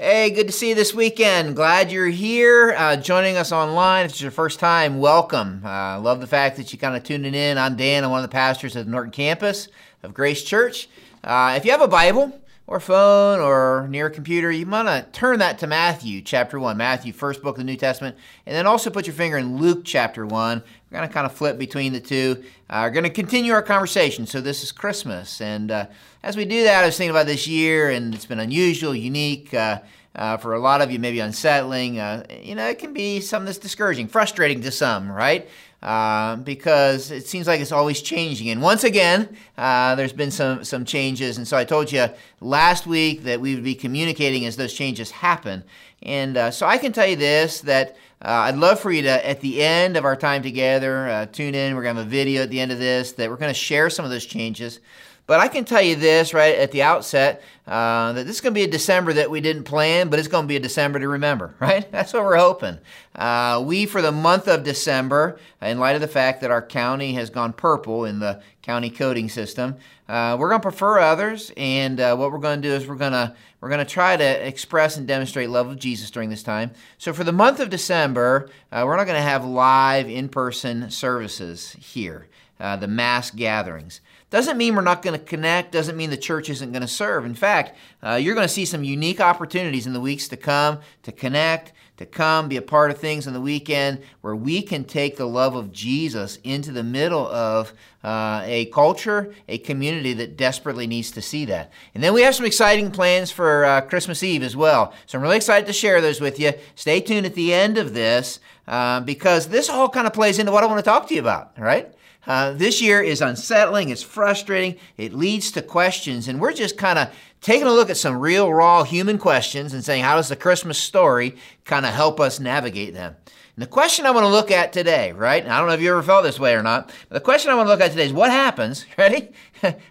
Hey, good to see you this weekend. Glad you're here uh, joining us online. If it's your first time, welcome. Uh, love the fact that you kind of tuning in. I'm Dan. I'm one of the pastors the Norton campus of Grace Church. Uh, if you have a Bible or phone or near a computer, you want to turn that to Matthew chapter 1. Matthew, first book of the New Testament. And then also put your finger in Luke chapter 1. We're going to kind of flip between the two. Uh, we're going to continue our conversation. So this is Christmas. And uh, as we do that, I was thinking about this year, and it's been unusual, unique. Uh, uh, for a lot of you, maybe unsettling. Uh, you know, it can be something that's discouraging, frustrating to some, right? Uh, because it seems like it's always changing. And once again, uh, there's been some some changes. And so I told you last week that we would be communicating as those changes happen. And uh, so I can tell you this that. Uh, I'd love for you to, at the end of our time together, uh, tune in. We're going to have a video at the end of this that we're going to share some of those changes. But I can tell you this right at the outset uh, that this is going to be a December that we didn't plan, but it's going to be a December to remember, right? That's what we're hoping. Uh, we, for the month of December, in light of the fact that our county has gone purple in the county coding system, uh, we're going to prefer others, and uh, what we're going to do is we're going to we're going to try to express and demonstrate love of Jesus during this time. So for the month of December, uh, we're not going to have live in-person services here, uh, the mass gatherings. Doesn't mean we're not going to connect, doesn't mean the church isn't going to serve. In fact, uh, you're going to see some unique opportunities in the weeks to come to connect, to come, be a part of things on the weekend where we can take the love of Jesus into the middle of uh, a culture, a community that desperately needs to see that. And then we have some exciting plans for uh, Christmas Eve as well. So I'm really excited to share those with you. Stay tuned at the end of this uh, because this all kind of plays into what I want to talk to you about, right? Uh, this year is unsettling, it's frustrating, it leads to questions, and we're just kind of taking a look at some real, raw human questions and saying, how does the Christmas story kind of help us navigate them? And the question I want to look at today, right? I don't know if you ever felt this way or not, but the question I want to look at today is what happens, ready?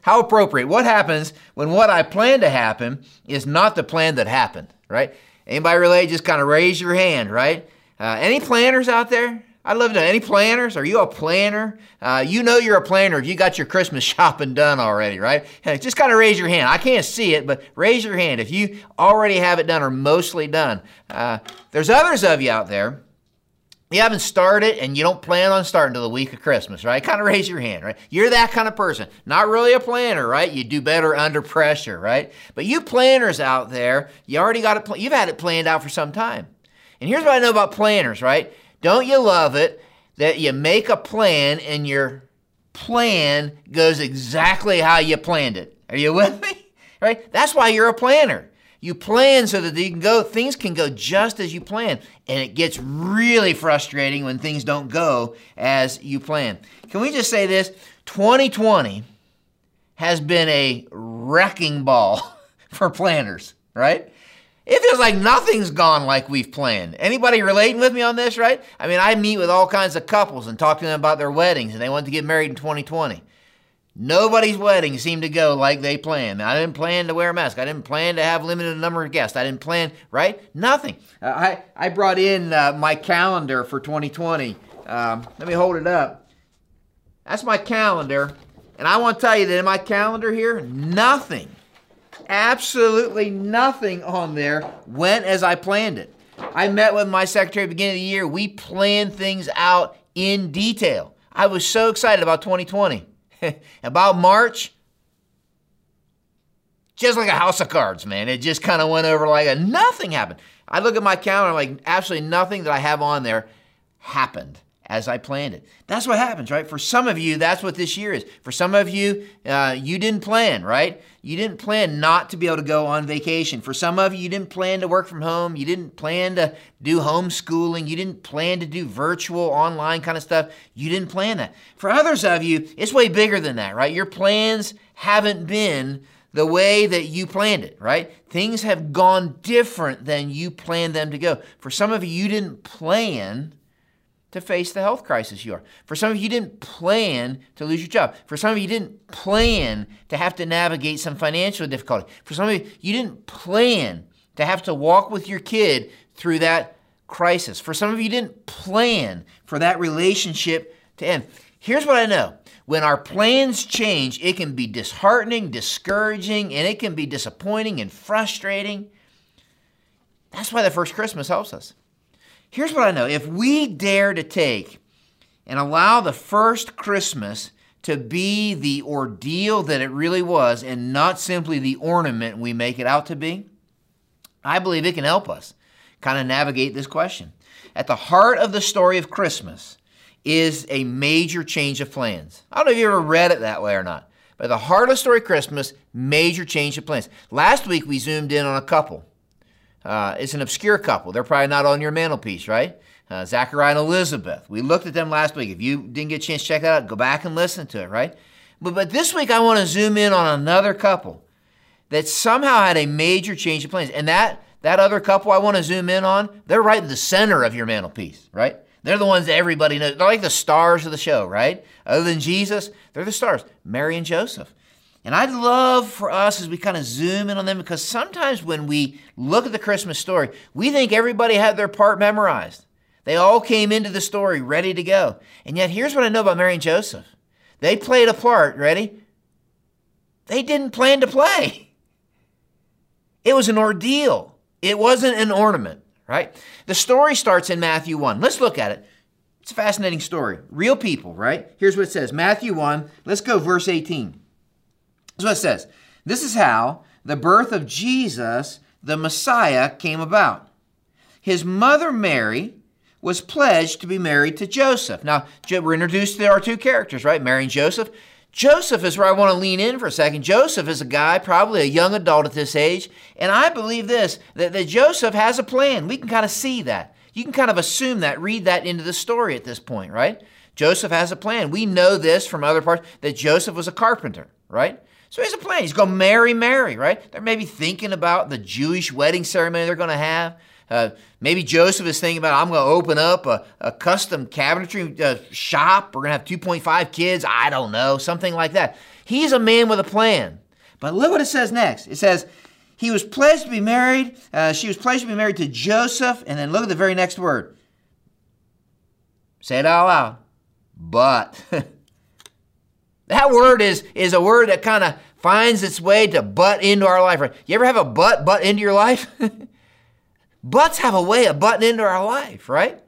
how appropriate, what happens when what I plan to happen is not the plan that happened, right? Anybody relate? Just kind of raise your hand, right? Uh, any planners out there? I'd love to know. Any planners? Are you a planner? Uh, you know you're a planner if you got your Christmas shopping done already, right? Just kind of raise your hand. I can't see it, but raise your hand if you already have it done or mostly done. Uh, there's others of you out there. You haven't started and you don't plan on starting until the week of Christmas, right? Kind of raise your hand, right? You're that kind of person. Not really a planner, right? You do better under pressure, right? But you planners out there, you already got it, you've had it planned out for some time. And here's what I know about planners, right? Don't you love it that you make a plan and your plan goes exactly how you planned it? Are you with me? Right? That's why you're a planner. You plan so that you can go things can go just as you plan. And it gets really frustrating when things don't go as you plan. Can we just say this? 2020 has been a wrecking ball for planners, right? It feels like nothing's gone like we've planned. Anybody relating with me on this, right? I mean, I meet with all kinds of couples and talk to them about their weddings and they want to get married in 2020. Nobody's wedding seemed to go like they planned. I didn't plan to wear a mask. I didn't plan to have limited number of guests. I didn't plan, right? Nothing. Uh, I, I brought in uh, my calendar for 2020. Um, let me hold it up. That's my calendar. And I want to tell you that in my calendar here, nothing absolutely nothing on there went as I planned it. I met with my secretary at the beginning of the year. We planned things out in detail. I was so excited about 2020. about March, just like a house of cards, man. It just kind of went over like a nothing happened. I look at my calendar, I'm like absolutely nothing that I have on there happened as I planned it. That's what happens, right? For some of you, that's what this year is. For some of you, uh, you didn't plan, right? You didn't plan not to be able to go on vacation. For some of you, you didn't plan to work from home. You didn't plan to do homeschooling. You didn't plan to do virtual, online kind of stuff. You didn't plan that. For others of you, it's way bigger than that, right? Your plans haven't been the way that you planned it, right? Things have gone different than you planned them to go. For some of you, you didn't plan to face the health crisis you are. For some of you, didn't plan to lose your job. For some of you, didn't plan to have to navigate some financial difficulty. For some of you, you didn't plan to have to walk with your kid through that crisis. For some of you didn't plan for that relationship to end. Here's what I know. When our plans change, it can be disheartening, discouraging, and it can be disappointing and frustrating. That's why the first Christmas helps us. Here's what I know if we dare to take and allow the first Christmas to be the ordeal that it really was and not simply the ornament we make it out to be, I believe it can help us kind of navigate this question. At the heart of the story of Christmas is a major change of plans. I don't know if you ever read it that way or not, but at the heart of the story of Christmas, major change of plans. Last week we zoomed in on a couple. Uh, it's an obscure couple. They're probably not on your mantelpiece, right? Uh, Zachariah and Elizabeth. We looked at them last week. If you didn't get a chance to check that out, go back and listen to it, right? But, but this week I want to zoom in on another couple that somehow had a major change of plans. And that that other couple I want to zoom in on, they're right in the center of your mantelpiece, right? They're the ones that everybody knows. They're like the stars of the show, right? Other than Jesus, they're the stars, Mary and Joseph. And I'd love for us as we kind of zoom in on them because sometimes when we look at the Christmas story, we think everybody had their part memorized. They all came into the story ready to go. And yet, here's what I know about Mary and Joseph they played a part, ready? They didn't plan to play, it was an ordeal. It wasn't an ornament, right? The story starts in Matthew 1. Let's look at it. It's a fascinating story. Real people, right? Here's what it says Matthew 1, let's go verse 18. This is what it says. This is how the birth of Jesus, the Messiah, came about. His mother Mary was pledged to be married to Joseph. Now, we're introduced to our two characters, right? Mary and Joseph. Joseph is where I want to lean in for a second. Joseph is a guy, probably a young adult at this age, and I believe this that, that Joseph has a plan. We can kind of see that. You can kind of assume that, read that into the story at this point, right? Joseph has a plan. We know this from other parts that Joseph was a carpenter, right? So he has a plan. He's going to marry Mary, right? They're maybe thinking about the Jewish wedding ceremony they're going to have. Uh, maybe Joseph is thinking about, I'm going to open up a, a custom cabinetry uh, shop. We're going to have 2.5 kids. I don't know, something like that. He's a man with a plan. But look what it says next. It says, he was pledged to be married. Uh, she was pledged to be married to Joseph. And then look at the very next word. Say it out loud. But. that word is, is a word that kind of finds its way to butt into our life. You ever have a butt butt into your life? Butts have a way of butting into our life, right?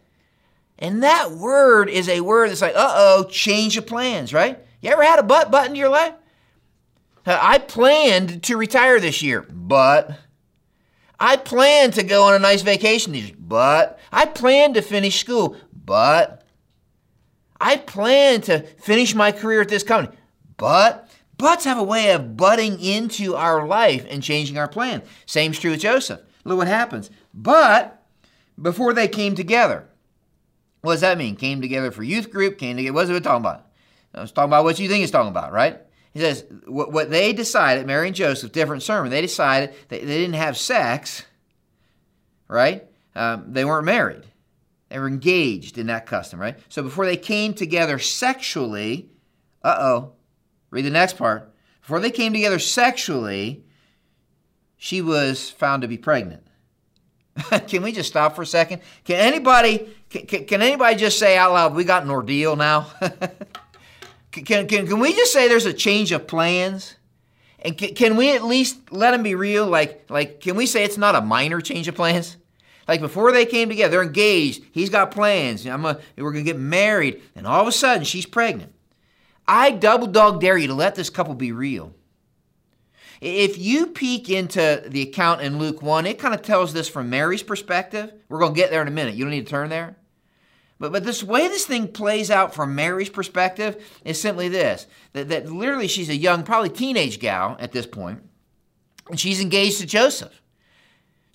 And that word is a word that's like, uh oh, change of plans, right? You ever had a butt button to your life? Uh, I planned to retire this year, but I planned to go on a nice vacation this year, but I planned to finish school, but I plan to finish my career at this company, but butts have a way of butting into our life and changing our plan. Same's true with Joseph. Look what happens. But before they came together, what does that mean? Came together for youth group, came together. What's it talking about? I was talking about what you think it's talking about, right? He says, what, what they decided, Mary and Joseph, different sermon, they decided they, they didn't have sex, right? Um, they weren't married. They were engaged in that custom, right? So before they came together sexually, uh oh, read the next part. Before they came together sexually, she was found to be pregnant. can we just stop for a second? Can anybody can, can anybody just say out loud, we got an ordeal now? can, can, can we just say there's a change of plans? And can, can we at least let them be real? Like, like, can we say it's not a minor change of plans? Like before they came together, they're engaged. He's got plans. I'm a, we're going to get married. And all of a sudden, she's pregnant. I double dog dare you to let this couple be real. If you peek into the account in Luke 1, it kind of tells this from Mary's perspective. We're going to get there in a minute. You don't need to turn there. But, but this way this thing plays out from Mary's perspective is simply this that, that literally she's a young, probably teenage gal at this point, and she's engaged to Joseph.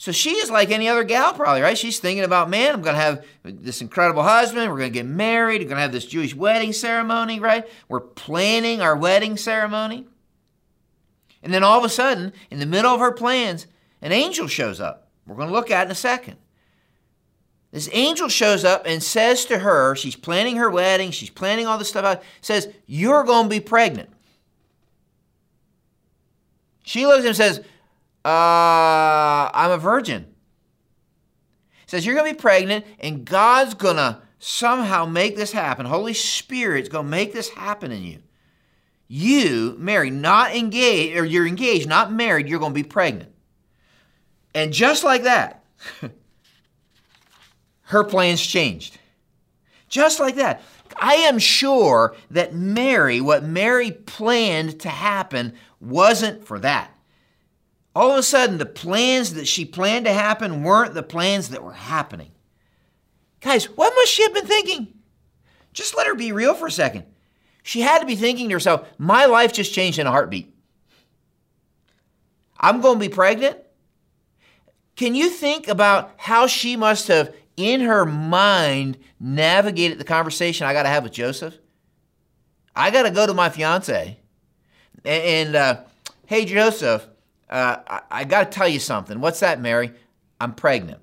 So she is like any other gal, probably, right? She's thinking about, man, I'm going to have this incredible husband. We're going to get married. We're going to have this Jewish wedding ceremony, right? We're planning our wedding ceremony. And then all of a sudden, in the middle of her plans, an angel shows up. We're going to look at in a second. This angel shows up and says to her, she's planning her wedding, she's planning all this stuff out, says, You're going to be pregnant. She looks at him and says, uh, I'm a virgin. Says, You're going to be pregnant, and God's going to somehow make this happen. Holy Spirit's going to make this happen in you you Mary, not engaged, or you're engaged, not married, you're going to be pregnant. And just like that, her plans changed. Just like that. I am sure that Mary, what Mary planned to happen, wasn't for that. All of a sudden, the plans that she planned to happen weren't the plans that were happening. Guys, what must she have been thinking? Just let her be real for a second. She had to be thinking to herself, my life just changed in a heartbeat. I'm going to be pregnant. Can you think about how she must have, in her mind, navigated the conversation I got to have with Joseph? I got to go to my fiance. And, uh, hey, Joseph, uh, I, I got to tell you something. What's that, Mary? I'm pregnant.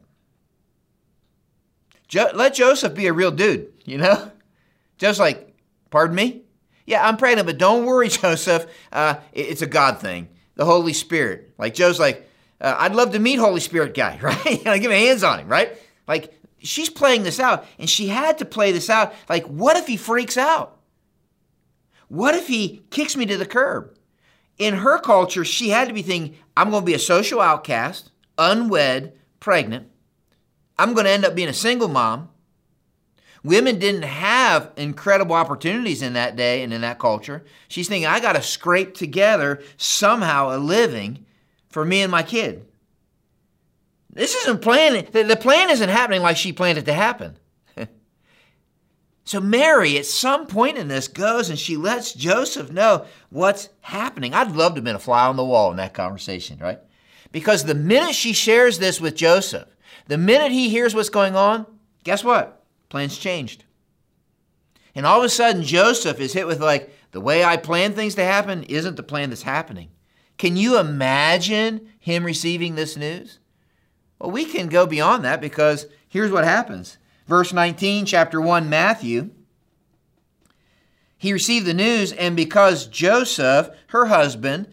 Jo- let Joseph be a real dude, you know? Just like, pardon me? Yeah, I'm pregnant, but don't worry, Joseph. Uh, it's a God thing, the Holy Spirit. Like Joe's like, uh, I'd love to meet Holy Spirit guy, right? I give my hands on him, right? Like she's playing this out, and she had to play this out. Like, what if he freaks out? What if he kicks me to the curb? In her culture, she had to be thinking, I'm going to be a social outcast, unwed, pregnant. I'm going to end up being a single mom. Women didn't have incredible opportunities in that day and in that culture. She's thinking, I got to scrape together somehow a living for me and my kid. This isn't planning. The plan isn't happening like she planned it to happen. So Mary, at some point in this, goes and she lets Joseph know what's happening. I'd love to have been a fly on the wall in that conversation, right? Because the minute she shares this with Joseph, the minute he hears what's going on, guess what? Plans changed. And all of a sudden, Joseph is hit with like, the way I plan things to happen isn't the plan that's happening. Can you imagine him receiving this news? Well, we can go beyond that because here's what happens. Verse 19, chapter 1, Matthew. He received the news, and because Joseph, her husband,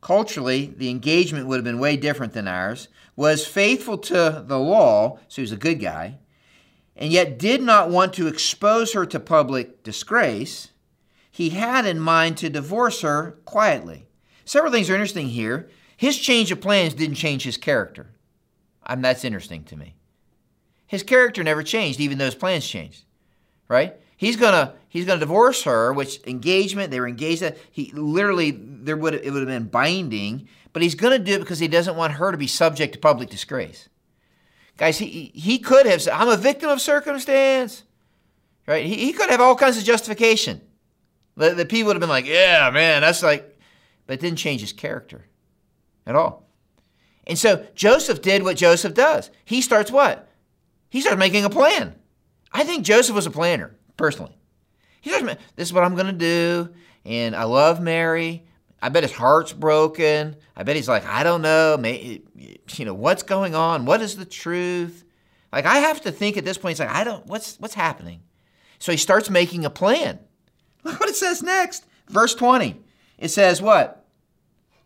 culturally, the engagement would have been way different than ours, was faithful to the law, so he was a good guy, and yet did not want to expose her to public disgrace, he had in mind to divorce her quietly. Several things are interesting here. His change of plans didn't change his character. I mean, that's interesting to me. His character never changed, even though his plans changed. Right? He's gonna he's gonna divorce her, which engagement they were engaged. He literally there would it would have been binding, but he's gonna do it because he doesn't want her to be subject to public disgrace. Guys, he he could have said, "I'm a victim of circumstance." Right? He, he could have all kinds of justification. The, the people would have been like, "Yeah, man, that's like but it didn't change his character at all. And so Joseph did what Joseph does. He starts what? He starts making a plan. I think Joseph was a planner, personally. He starts, this is what I'm going to do, and I love Mary. I bet his heart's broken. I bet he's like, I don't know, you know, what's going on? What is the truth? Like I have to think at this point, he's like, I don't, what's what's happening? So he starts making a plan. Look what it says next. Verse 20. It says what?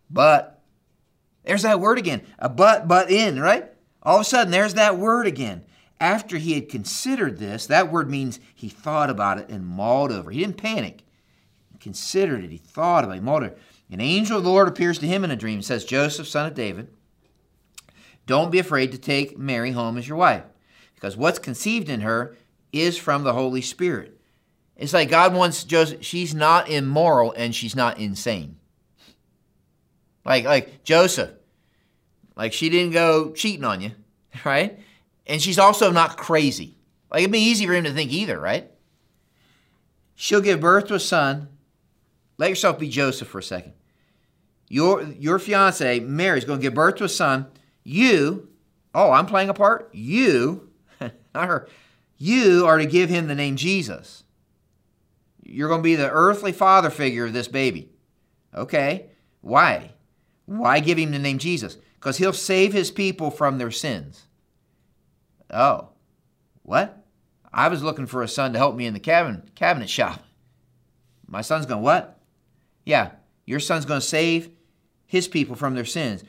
But. There's that word again. A but, but in, right? All of a sudden, there's that word again. After he had considered this, that word means he thought about it and mulled over. He didn't panic. He considered it. He thought about it. He mulled over. An angel of the Lord appears to him in a dream. And says, Joseph, son of David, don't be afraid to take Mary home as your wife, because what's conceived in her is from the Holy Spirit. It's like God wants Joseph, she's not immoral and she's not insane. Like, like Joseph, like she didn't go cheating on you, right? And she's also not crazy. Like it'd be easy for him to think either, right? She'll give birth to a son. Let yourself be Joseph for a second. Your your fiance Mary's going to give birth to a son. You, oh, I'm playing a part. You, not her. You are to give him the name Jesus. You're going to be the earthly father figure of this baby. Okay. Why? Why give him the name Jesus? Because he'll save his people from their sins. Oh, what? I was looking for a son to help me in the cabin cabinet shop. My son's going, what? Yeah, your son's going to save his people from their sins.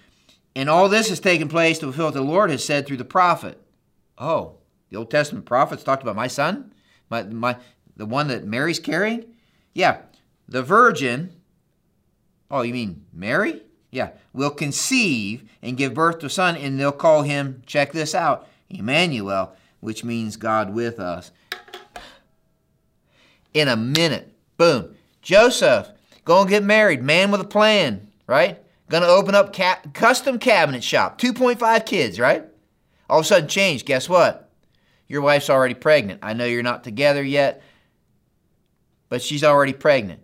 And all this has taken place to fulfill what the Lord has said through the prophet. Oh, the Old Testament prophets talked about my son? My, my, the one that Mary's carrying? Yeah, the virgin. Oh, you mean Mary? yeah, will conceive and give birth to a son, and they'll call him, check this out, Emmanuel, which means God with us. In a minute, boom, Joseph, go and get married, man with a plan, right? Gonna open up ca- custom cabinet shop, 2.5 kids, right? All of a sudden, change. Guess what? Your wife's already pregnant. I know you're not together yet, but she's already pregnant.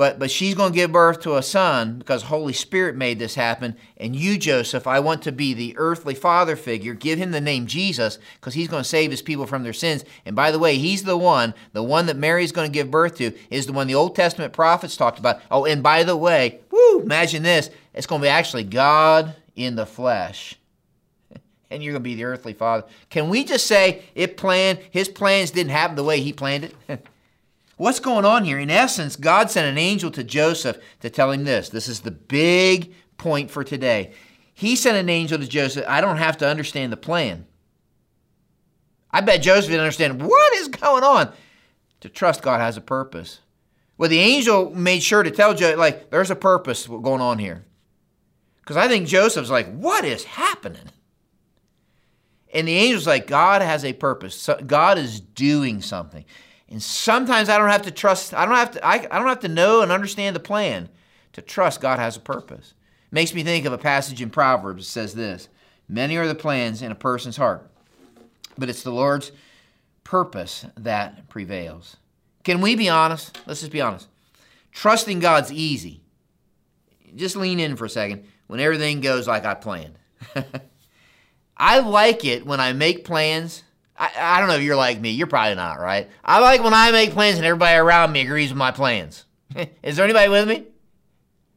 But, but she's going to give birth to a son because Holy Spirit made this happen. And you, Joseph, I want to be the earthly father figure. Give him the name Jesus because he's going to save his people from their sins. And by the way, he's the one, the one that Mary's going to give birth to is the one the Old Testament prophets talked about. Oh, and by the way, woo, imagine this. It's going to be actually God in the flesh. And you're going to be the earthly father. Can we just say it planned, his plans didn't happen the way he planned it? What's going on here? In essence, God sent an angel to Joseph to tell him this. This is the big point for today. He sent an angel to Joseph. I don't have to understand the plan. I bet Joseph didn't understand what is going on. To trust God has a purpose. Well, the angel made sure to tell Joseph, like, there's a purpose going on here. Because I think Joseph's like, what is happening? And the angel's like, God has a purpose. God is doing something. And sometimes I don't have to trust, I don't have to, I, I don't have to know and understand the plan to trust God has a purpose. It makes me think of a passage in Proverbs that says this Many are the plans in a person's heart, but it's the Lord's purpose that prevails. Can we be honest? Let's just be honest. Trusting God's easy. Just lean in for a second when everything goes like I planned. I like it when I make plans I, I don't know if you're like me. You're probably not, right? I like when I make plans and everybody around me agrees with my plans. Is there anybody with me?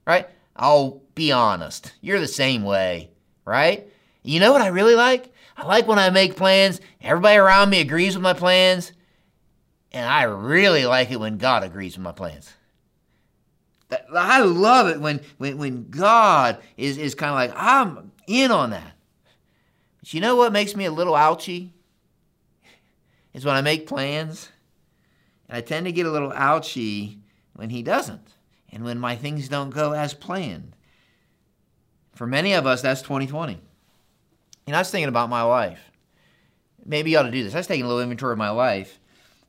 Right? I'll be honest. You're the same way, right? You know what I really like? I like when I make plans, everybody around me agrees with my plans, and I really like it when God agrees with my plans. I love it when, when, when God is, is kind of like, I'm in on that. But you know what makes me a little ouchy? Is when I make plans, and I tend to get a little ouchy when he doesn't, and when my things don't go as planned. For many of us, that's 2020. And I was thinking about my life. Maybe you ought to do this. I was taking a little inventory of my life.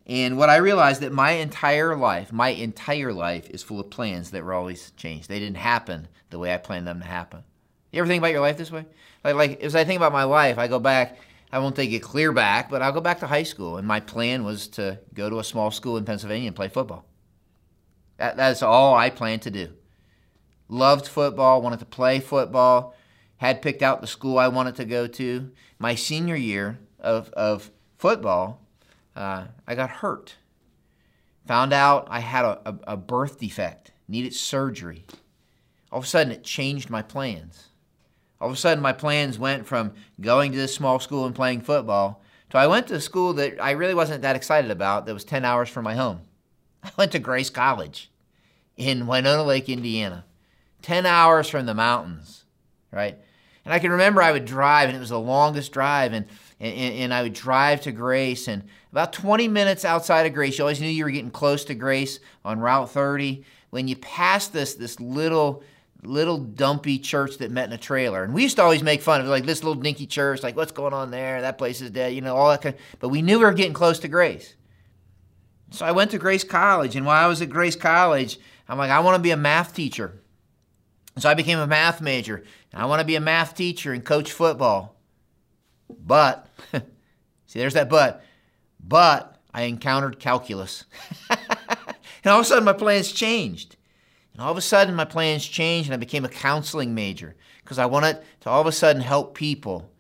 And what I realized that my entire life, my entire life is full of plans that were always changed. They didn't happen the way I planned them to happen. You ever think about your life this way? Like, like as I think about my life, I go back I won't take it clear back, but I'll go back to high school. And my plan was to go to a small school in Pennsylvania and play football. That, that's all I planned to do. Loved football, wanted to play football, had picked out the school I wanted to go to. My senior year of, of football, uh, I got hurt. Found out I had a, a, a birth defect, needed surgery. All of a sudden, it changed my plans. All of a sudden, my plans went from going to this small school and playing football to I went to a school that I really wasn't that excited about that was 10 hours from my home. I went to Grace College in Winona Lake, Indiana, 10 hours from the mountains, right? And I can remember I would drive, and it was the longest drive, and, and, and I would drive to Grace, and about 20 minutes outside of Grace, you always knew you were getting close to Grace on Route 30. When you pass this, this little little dumpy church that met in a trailer. And we used to always make fun of it, like this little dinky church, like what's going on there? That place is dead, you know, all that kind of, but we knew we were getting close to Grace. So I went to Grace College, and while I was at Grace College, I'm like, I want to be a math teacher. So I became a math major. I want to be a math teacher and coach football. But, see, there's that but. But I encountered calculus. and all of a sudden, my plans changed. And all of a sudden, my plans changed and I became a counseling major because I wanted to all of a sudden help people.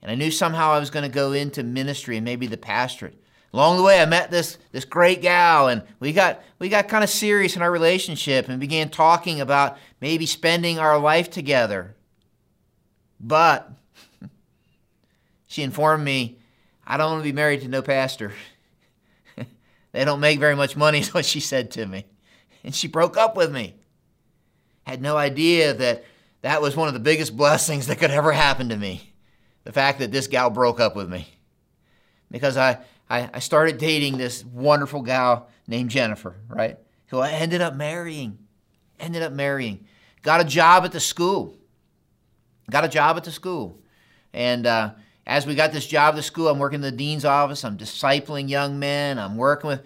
And I knew somehow I was going to go into ministry and maybe the pastorate. Along the way, I met this, this great gal, and we got, we got kind of serious in our relationship and began talking about maybe spending our life together. But she informed me, I don't want to be married to no pastor. they don't make very much money, is what she said to me. And she broke up with me had no idea that that was one of the biggest blessings that could ever happen to me. The fact that this gal broke up with me. Because I, I, I started dating this wonderful gal named Jennifer, right? Who I ended up marrying. Ended up marrying. got a job at the school. Got a job at the school. And uh, as we got this job at the school, I'm working in the dean's office. I'm discipling young men. I'm working with,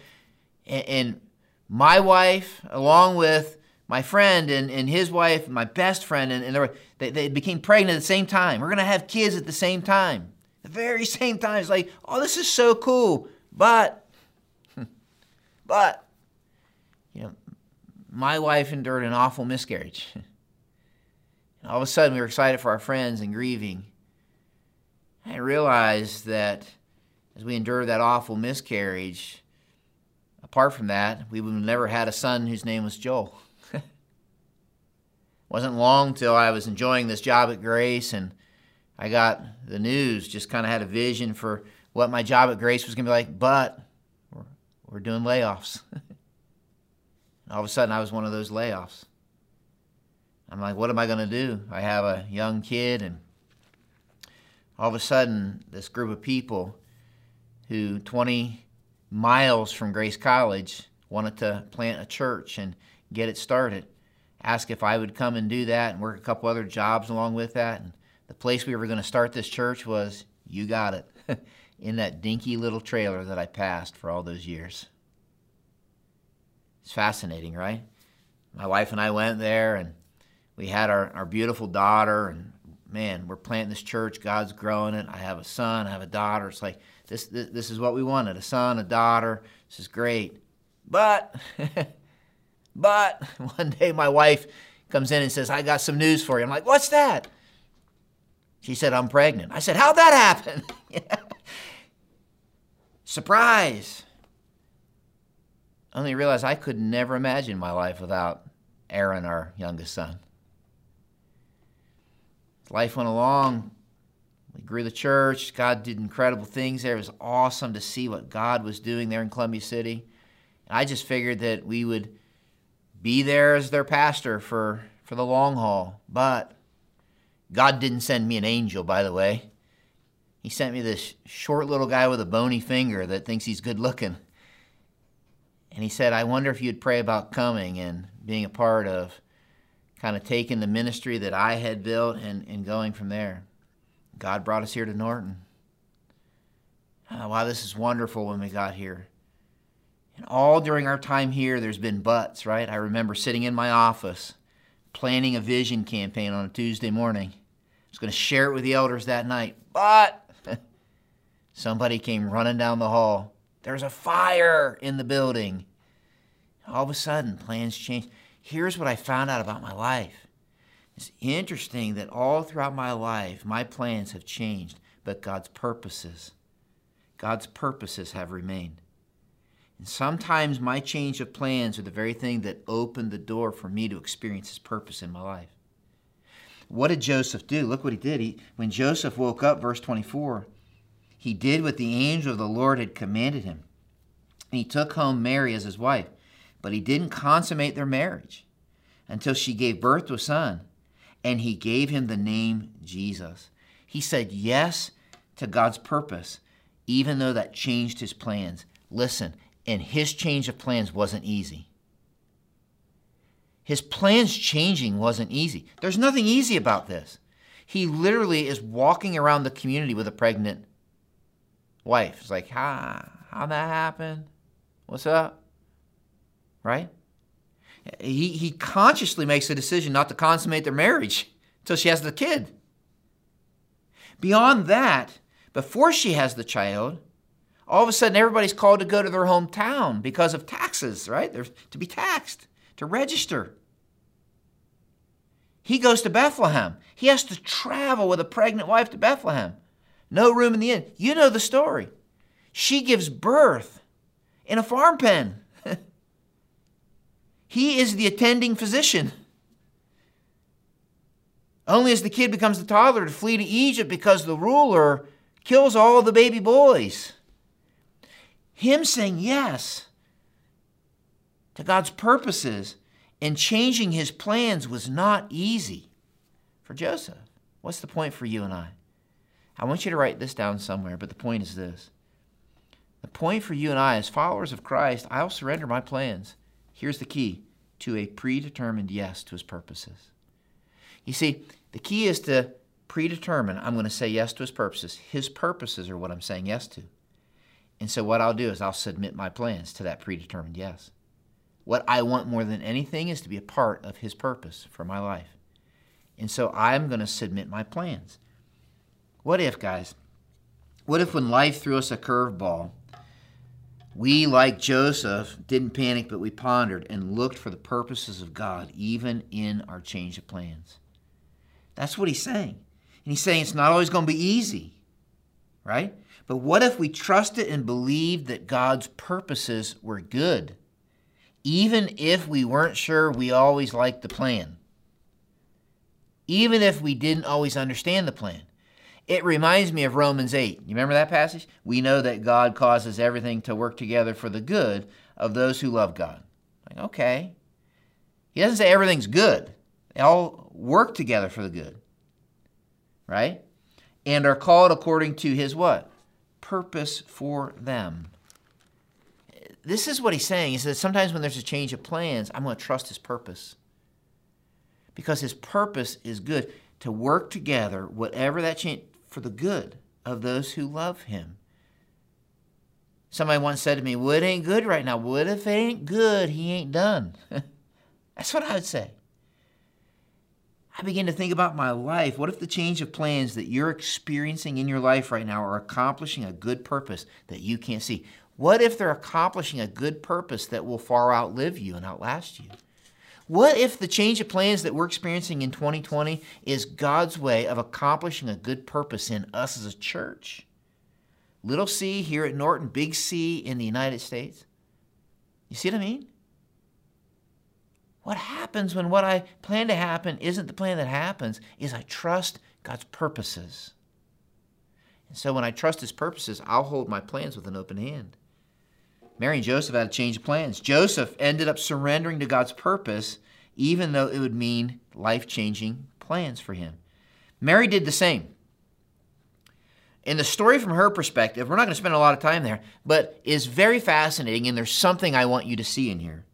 and, and my wife, along with my friend and, and his wife, my best friend, and, and they, were, they, they became pregnant at the same time. We're going to have kids at the same time. The very same time. It's like, oh, this is so cool. But, but, you know, my wife endured an awful miscarriage. And all of a sudden, we were excited for our friends and grieving. I realized that as we endured that awful miscarriage, apart from that, we would have never had a son whose name was Joel. Wasn't long till I was enjoying this job at Grace and I got the news, just kind of had a vision for what my job at Grace was going to be like, but we're, we're doing layoffs. all of a sudden, I was one of those layoffs. I'm like, what am I going to do? I have a young kid, and all of a sudden, this group of people who 20 miles from Grace College wanted to plant a church and get it started asked if I would come and do that and work a couple other jobs along with that. And the place we were going to start this church was, you got it, in that dinky little trailer that I passed for all those years. It's fascinating, right? My wife and I went there and we had our, our beautiful daughter and man, we're planting this church, God's growing it. I have a son, I have a daughter. It's like this this, this is what we wanted, a son, a daughter. This is great. But But one day my wife comes in and says, I got some news for you. I'm like, what's that? She said, I'm pregnant. I said, how'd that happen? Surprise. Only realized I could never imagine my life without Aaron, our youngest son. Life went along. We grew the church. God did incredible things there. It was awesome to see what God was doing there in Columbia City. And I just figured that we would be there as their pastor for, for the long haul. But God didn't send me an angel, by the way. He sent me this short little guy with a bony finger that thinks he's good looking. And he said, I wonder if you'd pray about coming and being a part of kind of taking the ministry that I had built and, and going from there. God brought us here to Norton. Oh, wow, this is wonderful when we got here. And all during our time here, there's been buts, right? I remember sitting in my office planning a vision campaign on a Tuesday morning. I was going to share it with the elders that night, but somebody came running down the hall. There's a fire in the building. All of a sudden, plans changed. Here's what I found out about my life. It's interesting that all throughout my life, my plans have changed, but God's purposes, God's purposes have remained. And sometimes my change of plans are the very thing that opened the door for me to experience his purpose in my life. What did Joseph do? Look what he did. He, when Joseph woke up, verse 24, he did what the angel of the Lord had commanded him. He took home Mary as his wife, but he didn't consummate their marriage until she gave birth to a son, and he gave him the name Jesus. He said yes to God's purpose, even though that changed his plans. Listen, and his change of plans wasn't easy. His plans changing wasn't easy. There's nothing easy about this. He literally is walking around the community with a pregnant wife. It's like, how, how'd that happen? What's up? Right? He, he consciously makes a decision not to consummate their marriage until she has the kid. Beyond that, before she has the child, all of a sudden everybody's called to go to their hometown because of taxes, right? They're to be taxed, to register. He goes to Bethlehem. He has to travel with a pregnant wife to Bethlehem. No room in the inn. You know the story. She gives birth in a farm pen. he is the attending physician. Only as the kid becomes the toddler to flee to Egypt because the ruler kills all the baby boys. Him saying yes to God's purposes and changing his plans was not easy for Joseph. What's the point for you and I? I want you to write this down somewhere, but the point is this. The point for you and I, as followers of Christ, I'll surrender my plans. Here's the key to a predetermined yes to his purposes. You see, the key is to predetermine I'm going to say yes to his purposes. His purposes are what I'm saying yes to. And so what I'll do is I'll submit my plans to that predetermined yes. What I want more than anything is to be a part of his purpose for my life. And so I'm going to submit my plans. What if, guys? What if when life threw us a curveball, we, like Joseph, didn't panic, but we pondered and looked for the purposes of God, even in our change of plans? That's what he's saying. And he's saying it's not always going to be easy, right? But what if we trusted and believed that God's purposes were good, even if we weren't sure we always liked the plan? Even if we didn't always understand the plan? It reminds me of Romans 8. You remember that passage? We know that God causes everything to work together for the good of those who love God. Like, okay. He doesn't say everything's good. They all work together for the good. Right? And are called according to his what? Purpose for them. This is what he's saying. He says sometimes when there's a change of plans, I'm going to trust his purpose. Because his purpose is good to work together, whatever that change, for the good of those who love him. Somebody once said to me, Well, ain't good right now. What if it ain't good? He ain't done. That's what I would say. I begin to think about my life. What if the change of plans that you're experiencing in your life right now are accomplishing a good purpose that you can't see? What if they're accomplishing a good purpose that will far outlive you and outlast you? What if the change of plans that we're experiencing in 2020 is God's way of accomplishing a good purpose in us as a church? Little c here at Norton, big C in the United States. You see what I mean? What happens when what I plan to happen isn't the plan that happens is I trust God's purposes. And so when I trust his purposes, I'll hold my plans with an open hand. Mary and Joseph had a change of plans. Joseph ended up surrendering to God's purpose, even though it would mean life changing plans for him. Mary did the same. In the story from her perspective, we're not going to spend a lot of time there, but is very fascinating, and there's something I want you to see in here.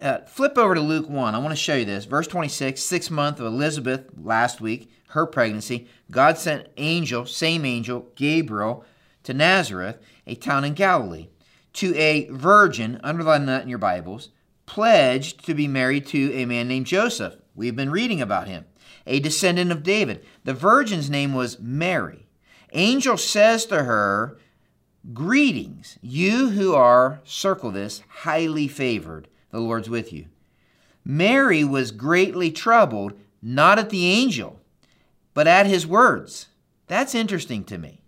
Uh, flip over to Luke 1. I want to show you this. Verse 26, sixth month of Elizabeth last week, her pregnancy. God sent angel, same angel, Gabriel, to Nazareth, a town in Galilee to a virgin, underline that in your Bibles, pledged to be married to a man named Joseph. We've been reading about him, a descendant of David. The virgin's name was Mary. Angel says to her, Greetings, you who are, circle this, highly favored. The Lord's with you. Mary was greatly troubled, not at the angel, but at his words. That's interesting to me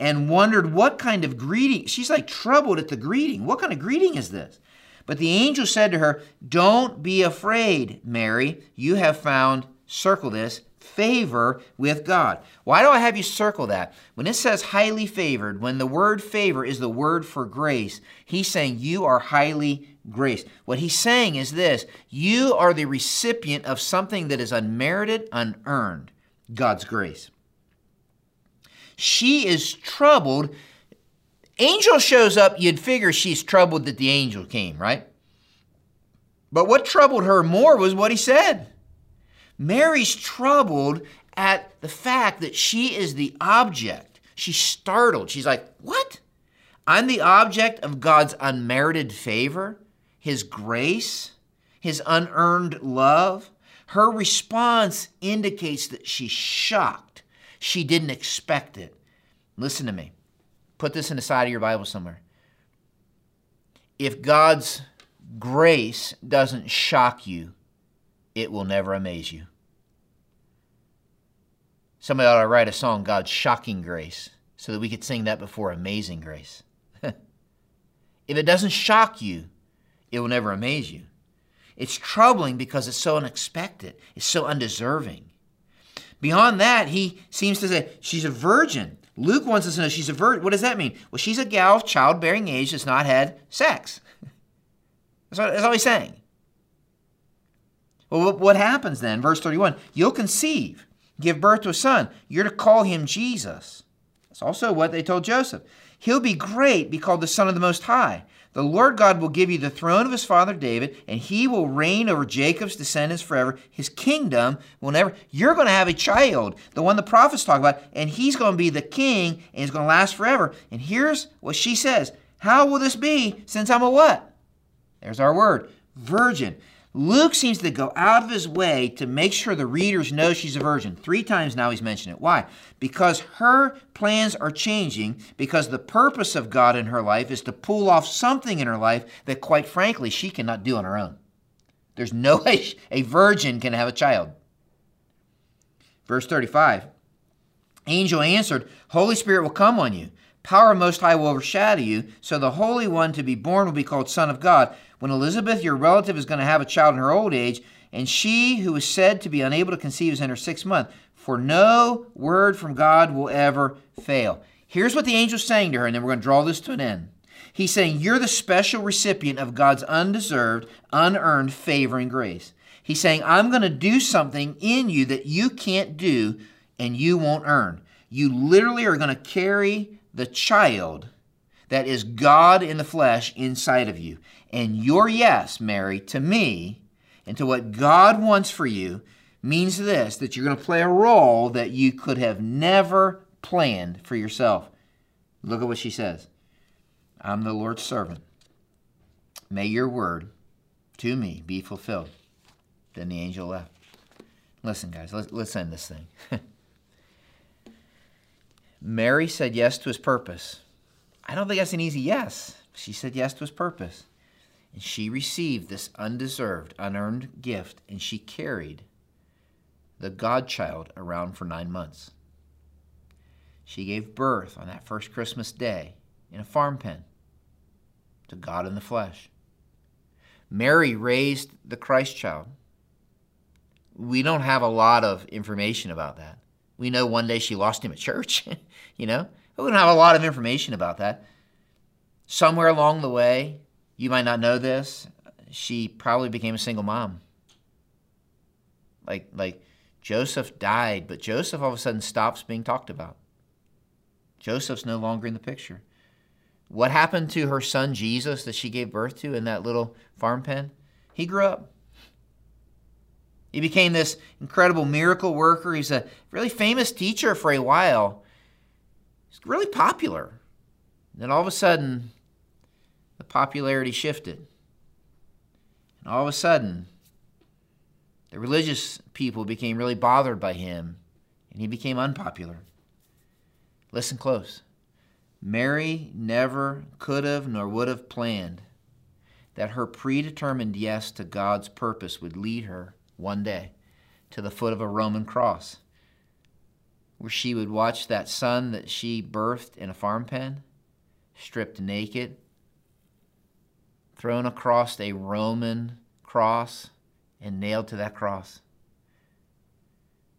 and wondered what kind of greeting. She's like troubled at the greeting. What kind of greeting is this? But the angel said to her, Don't be afraid, Mary. You have found, circle this, favor with God. Why do I have you circle that? When it says highly favored, when the word favor is the word for grace, he's saying you are highly graced. What he's saying is this you are the recipient of something that is unmerited, unearned God's grace. She is troubled. Angel shows up, you'd figure she's troubled that the angel came, right? But what troubled her more was what he said. Mary's troubled at the fact that she is the object. She's startled. She's like, What? I'm the object of God's unmerited favor, His grace, His unearned love. Her response indicates that she's shocked. She didn't expect it. Listen to me. Put this in the side of your Bible somewhere. If God's grace doesn't shock you, it will never amaze you. Somebody ought to write a song, God's Shocking Grace, so that we could sing that before Amazing Grace. if it doesn't shock you, it will never amaze you. It's troubling because it's so unexpected, it's so undeserving. Beyond that, he seems to say she's a virgin. Luke wants us to know she's a virgin. What does that mean? Well, she's a gal of childbearing age that's not had sex. That's, what, that's all he's saying. Well, what happens then? Verse 31 You'll conceive, give birth to a son. You're to call him Jesus. That's also what they told Joseph. He'll be great, be called the Son of the Most High. The Lord God will give you the throne of his father David, and he will reign over Jacob's descendants forever. His kingdom will never. You're going to have a child, the one the prophets talk about, and he's going to be the king, and he's going to last forever. And here's what she says How will this be since I'm a what? There's our word virgin. Luke seems to go out of his way to make sure the readers know she's a virgin. Three times now he's mentioned it. Why? Because her plans are changing, because the purpose of God in her life is to pull off something in her life that, quite frankly, she cannot do on her own. There's no way a virgin can have a child. Verse 35 Angel answered, Holy Spirit will come on you. Power Most High will overshadow you, so the Holy One to be born will be called Son of God. When Elizabeth, your relative, is going to have a child in her old age, and she who is said to be unable to conceive is in her sixth month, for no word from God will ever fail. Here's what the angel's saying to her, and then we're going to draw this to an end. He's saying, You're the special recipient of God's undeserved, unearned favor and grace. He's saying, I'm going to do something in you that you can't do and you won't earn. You literally are going to carry the child that is God in the flesh inside of you. And your yes, Mary, to me and to what God wants for you means this that you're going to play a role that you could have never planned for yourself. Look at what she says I'm the Lord's servant. May your word to me be fulfilled. Then the angel left. Listen, guys, let's, let's end this thing. Mary said yes to his purpose. I don't think that's an easy yes. She said yes to his purpose. And she received this undeserved, unearned gift, and she carried the Godchild around for nine months. She gave birth on that first Christmas day in a farm pen to God in the flesh. Mary raised the Christ child. We don't have a lot of information about that. We know one day she lost him at church, you know? We don't have a lot of information about that. Somewhere along the way, you might not know this, she probably became a single mom. Like like Joseph died, but Joseph all of a sudden stops being talked about. Joseph's no longer in the picture. What happened to her son Jesus that she gave birth to in that little farm pen? He grew up. He became this incredible miracle worker. He's a really famous teacher for a while. He's really popular. Then all of a sudden, the popularity shifted. And all of a sudden, the religious people became really bothered by him, and he became unpopular. Listen close. Mary never could have nor would have planned that her predetermined yes to God's purpose would lead her one day to the foot of a Roman cross, where she would watch that son that she birthed in a farm pen stripped naked, thrown across a Roman cross, and nailed to that cross.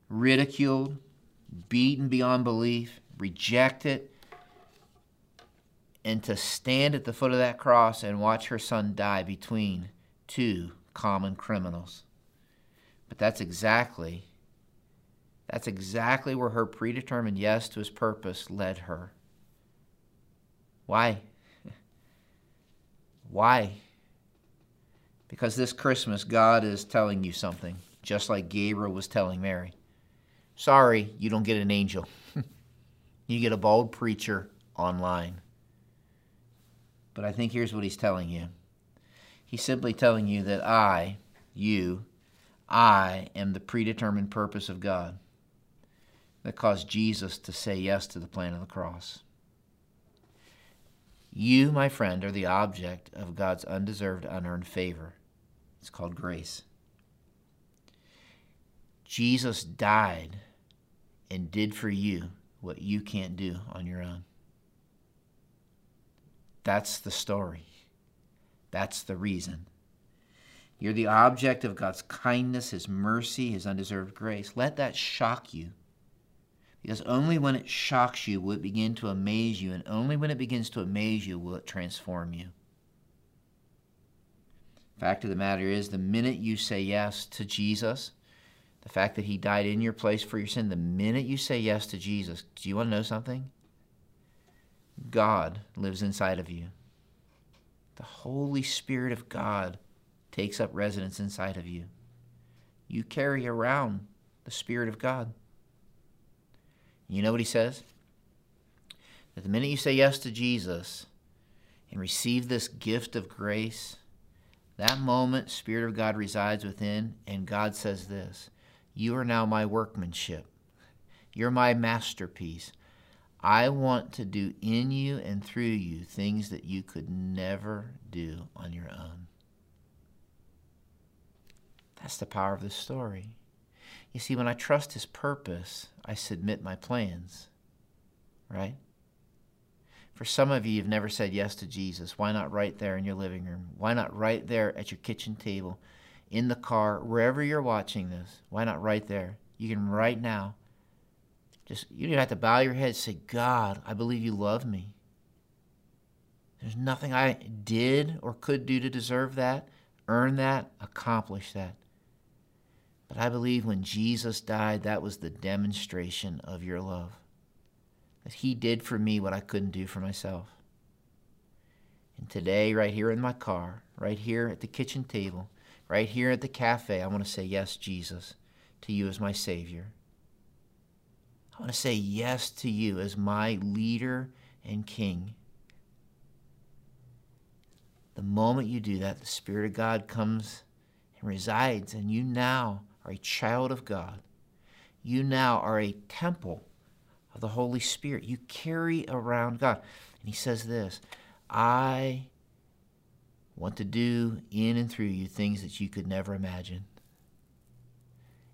Ridiculed, beaten beyond belief, rejected, and to stand at the foot of that cross and watch her son die between two common criminals. But that's exactly that's exactly where her predetermined yes to his purpose led her. Why? Why? Because this Christmas, God is telling you something, just like Gabriel was telling Mary. Sorry, you don't get an angel. you get a bald preacher online. But I think here's what he's telling you He's simply telling you that I, you, I am the predetermined purpose of God that caused Jesus to say yes to the plan of the cross. You, my friend, are the object of God's undeserved, unearned favor. It's called grace. Jesus died and did for you what you can't do on your own. That's the story. That's the reason. You're the object of God's kindness, His mercy, His undeserved grace. Let that shock you. Because only when it shocks you will it begin to amaze you, and only when it begins to amaze you will it transform you. Fact of the matter is, the minute you say yes to Jesus, the fact that He died in your place for your sin, the minute you say yes to Jesus, do you want to know something? God lives inside of you. The Holy Spirit of God takes up residence inside of you. You carry around the Spirit of God. You know what he says? That the minute you say yes to Jesus and receive this gift of grace, that moment, Spirit of God resides within, and God says this You are now my workmanship. You're my masterpiece. I want to do in you and through you things that you could never do on your own. That's the power of the story. You see, when I trust His purpose, I submit my plans, right? For some of you, you've never said yes to Jesus. Why not right there in your living room? Why not right there at your kitchen table, in the car, wherever you're watching this? Why not right there? You can right now. Just you don't have to bow your head. Say, God, I believe you love me. There's nothing I did or could do to deserve that, earn that, accomplish that. But I believe when Jesus died, that was the demonstration of your love. That He did for me what I couldn't do for myself. And today, right here in my car, right here at the kitchen table, right here at the cafe, I want to say, Yes, Jesus, to you as my Savior. I want to say yes to you as my leader and King. The moment you do that, the Spirit of God comes and resides, and you now are a child of God. You now are a temple of the Holy Spirit. You carry around God. And he says this I want to do in and through you things that you could never imagine.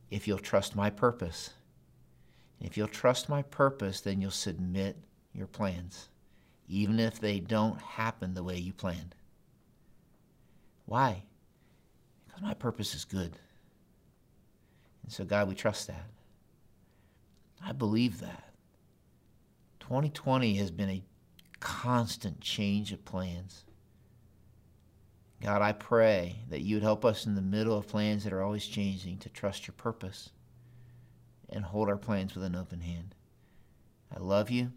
If you'll trust my purpose. if you'll trust my purpose, then you'll submit your plans, even if they don't happen the way you planned. Why? Because my purpose is good. And so, God, we trust that. I believe that. 2020 has been a constant change of plans. God, I pray that you would help us in the middle of plans that are always changing to trust your purpose and hold our plans with an open hand. I love you.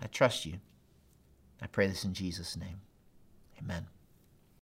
I trust you. I pray this in Jesus' name. Amen.